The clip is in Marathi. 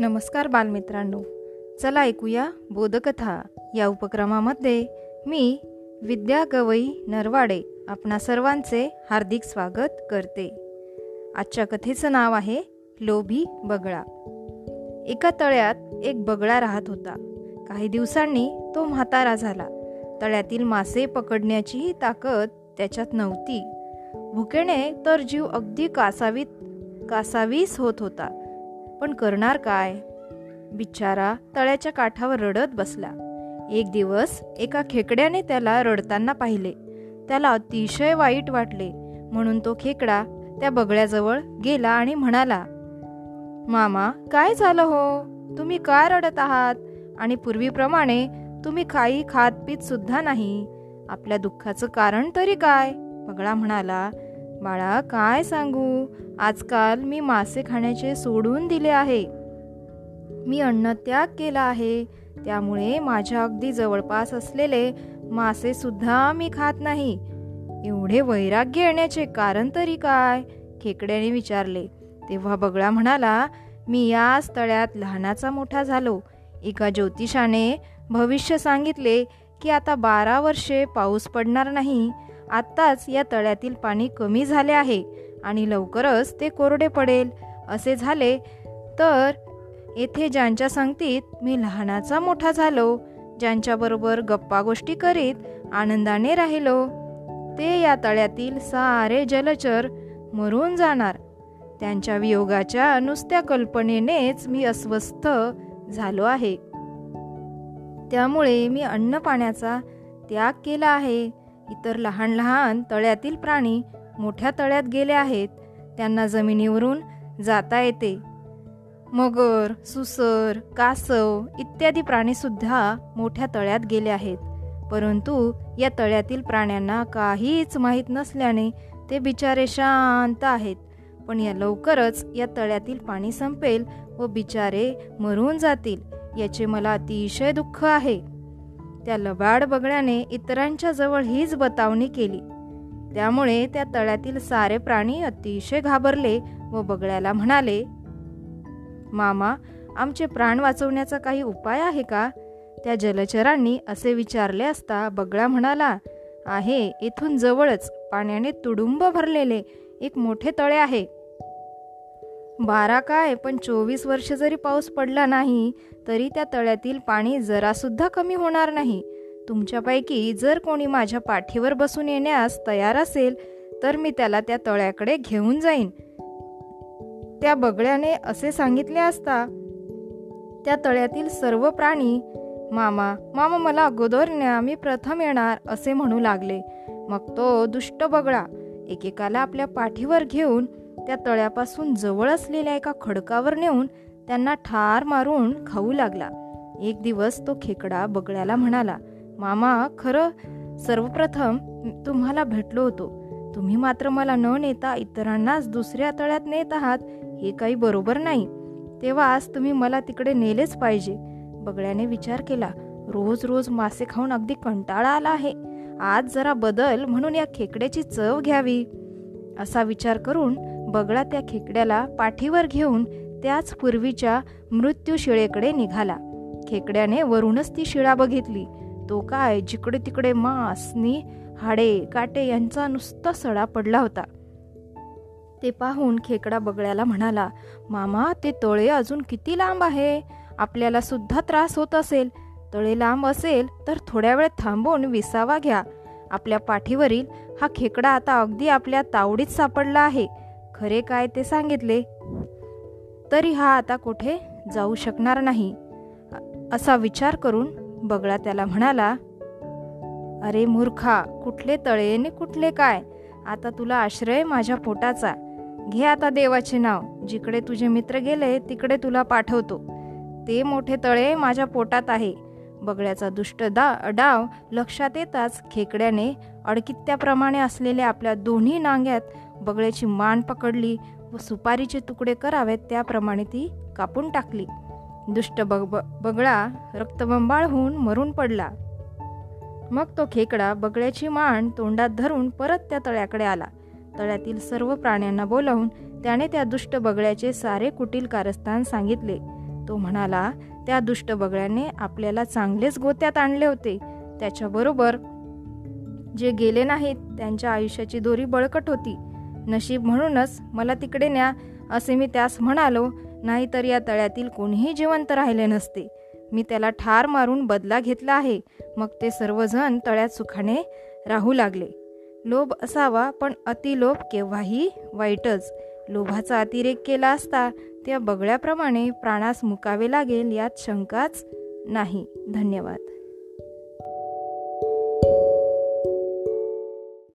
नमस्कार बालमित्रांनो. चला ऐकूया बोधकथा या उपक्रमामध्ये. मी विद्या गवई नरवाडे आपणा सर्वांचे हार्दिक स्वागत करते. आजच्या कथेचं नाव आहे लोभी बगळा. एका तळ्यात एक बगळा राहत होता. काही दिवसांनी तो म्हातारा झाला. तळ्यातील मासे पकडण्याचीही ताकद त्याच्यात नव्हती. भुकेने तर जीव अगदी कासावीत कासावीस होत होता. पण करणार काय? बिचारा तळ्याच्या काठावर रडत बसला. एक दिवस एका खेकड्याने त्याला रडताना पाहिले. त्याला अतिशय वाईट वाटले. म्हणून तो खेकडा त्या बगळ्याजवळ गेला आणि म्हणाला मामा काय झालं हो? तुम्ही काय रडत आहात? आणि पूर्वीप्रमाणे तुम्ही काही खात पीत सुद्धा नाही. आपल्या दुःखाचं कारण तरी काय? बगळा म्हणाला बाळा काय सांगू? आजकाल मी मासे खाण्याचे सोडून दिले आहे. मी अन्नत्याग केला आहे. त्यामुळे माझ्या अगदी जवळपास असलेले मासे सुद्धा मी खात नाही. एवढे वैराग्य येण्याचे कारण तरी काय? खेकड्याने विचारले. तेव्हा बगळा म्हणाला मी याच तळ्यात लहानाचा मोठा झालो. एका ज्योतिषाने भविष्य सांगितले की आता बारा वर्षे पाऊस पडणार नाही. आत्ताच या तळ्यातील पाणी कमी झाले आहे आणि लवकरच ते कोरडे पडेल. असे झाले तर येथे ज्यांच्या सांगतीत मी लहानाचा मोठा झालो ज्यांच्याबरोबर गप्पा गोष्टी करीत आनंदाने राहिलो ते या तळ्यातील सारे जलचर मरून जाणार. त्यांच्या वियोगाच्या नुसत्या कल्पनेनेच मी अस्वस्थ झालो आहे. त्यामुळे मी अन्न पाण्याचा त्याग केला आहे. इतर लहान लहान तळ्यातील प्राणी मोठ्या तळ्यात गेले आहेत. त्यांना जमिनीवरून जाता येते. मगर सुसर कासव इत्यादी प्राणीसुद्धा मोठ्या तळ्यात गेले आहेत. परंतु या तळ्यातील प्राण्यांना काहीच माहीत नसल्याने ते बिचारे शांत आहेत. पण या लवकरच या तळ्यातील पाणी संपेल व बिचारे मरून जातील याचे मला अतिशय दुःख आहे. त्या लबाड बगड्याने इतरांच्या जवळ हीच बतावणी केली. त्यामुळे त्या तळ्यातील सारे प्राणी अतिशय घाबरले व बगड्याला म्हणाले मामा आमचे प्राण वाचवण्याचा काही उपाय आहे का त्या जलचरांनी असे विचारले असता बगळा म्हणाला आहे इथून जवळच. पाण्याने तुडुंब भरलेले एक मोठे तळे आहे. बारा काय पण चोवीस वर्ष जरी पाऊस पडला नाही तरी त्या तळ्यातील पाणी जरासुद्धा कमी होणार नाही. तुमच्यापैकी जर कोणी माझ्या पाठीवर बसून येण्यास तयार असेल तर मी त्याला त्या तळ्याकडे घेऊन जाईन. त्या बगळ्याने असे सांगितले असता त्या तळ्यातील सर्व प्राणी मामा मामा मला अगोदर न्या मी प्रथम येणार असे म्हणू लागले. मग तो दुष्ट बगळा एकेकाला आपल्या पाठीवर घेऊन त्या तळ्यापासून जवळ असलेल्या एका खडकावर नेऊन त्यांना ठार मारून खाऊ लागला. एक दिवस तो खेकडा बगळ्याला म्हणाला मामा खरं सर्वप्रथम तुम्हाला भेटलो होतो. तुम्ही मात्र मला न नेता इतरांनाच दुसऱ्या तळ्यात नेत आहात हे काही बरोबर नाही. तेव्हा आज तुम्ही मला तिकडे नेलेच पाहिजे. बगळ्याने विचार केला रोज रोज मासे खाऊन अगदी कंटाळा आला आहे. आज जरा बदल म्हणून या खेकड्याची चव घ्यावी. असा विचार करून बगळा त्या खेकड्याला पाठीवर घेऊन त्याच पूर्वीच्या मृत्यू शिळेकडे निघाला. खेकड्याने वरूनच ती शिळा बघितली. तो काय जिकडे तिकडे मासनी हाडे काटे यांचा नुसता सडा पडला होता. ते पाहून खेकडा बगळ्याला म्हणाला मामा ते तळे अजून किती लांब आहे? आपल्याला सुद्धा त्रास होत असेल. तळे लांब असेल तर थोड्या वेळ थांबून विसावा घ्या. आपल्या पाठीवरील हा खेकडा आता अगदी आपल्या तावडीत सापडला आहे. खरे काय ते सांगितले? तरी हा आता कुठे जाऊ शकणार नाही. असा विचार करून बगळा त्याला म्हणाला अरे मूर्खा कुठले तळे ने कुठले काय? आता तुला आश्रय माझ्या पोटाचा. घे आता देवाचे नाव. जिकडे तुझे मित्र गेले तिकडे तुला पाठवतो. ते मोठे तळे माझ्या पोटात आहे. बगळ्याचा दुष्ट दा डाव लक्षात येताच खेकड्याने अडकित्याप्रमाणे असलेल्या आपल्या दोन्ही नांग्यात बगळ्याची मान पकडली व सुपारीचे तुकडे करावेत त्याप्रमाणे ती कापून टाकली. दुष्ट बग बगळा रक्तबंबाळ होऊन मरून पडला. मग तो खेकडा बगळ्याची मान तोंडात धरून परत त्या तळ्याकडे आला. तळ्यातील सर्व प्राण्यांना बोलावून त्याने त्या दुष्ट बगळ्याचे सारे कुटील कारस्थान सांगितले. तो म्हणाला त्या दुष्ट बगळ्याने आपल्याला चांगलेच गोत्यात आणले होते. त्याच्याबरोबर जे गेले नाहीत त्यांच्या आयुष्याची दोरी बळकट होती. नशीब म्हणूनच मला तिकडे न्या असे मी त्यास म्हणालो नाहीतर या तळ्यातील कोणीही जिवंत राहिले नसते. मी त्याला ठार मारून बदला घेतला आहे. मग ते सर्वजण तळ्यात सुखाने राहू लागले. लोभ असावा पण अतिलोभ केव्हाही वाईटच. लोभाचा अतिरेक केला असता त्या बगळ्याप्रमाणे प्राणास मुकावे लागेल यात शंकाच नाही. धन्यवाद.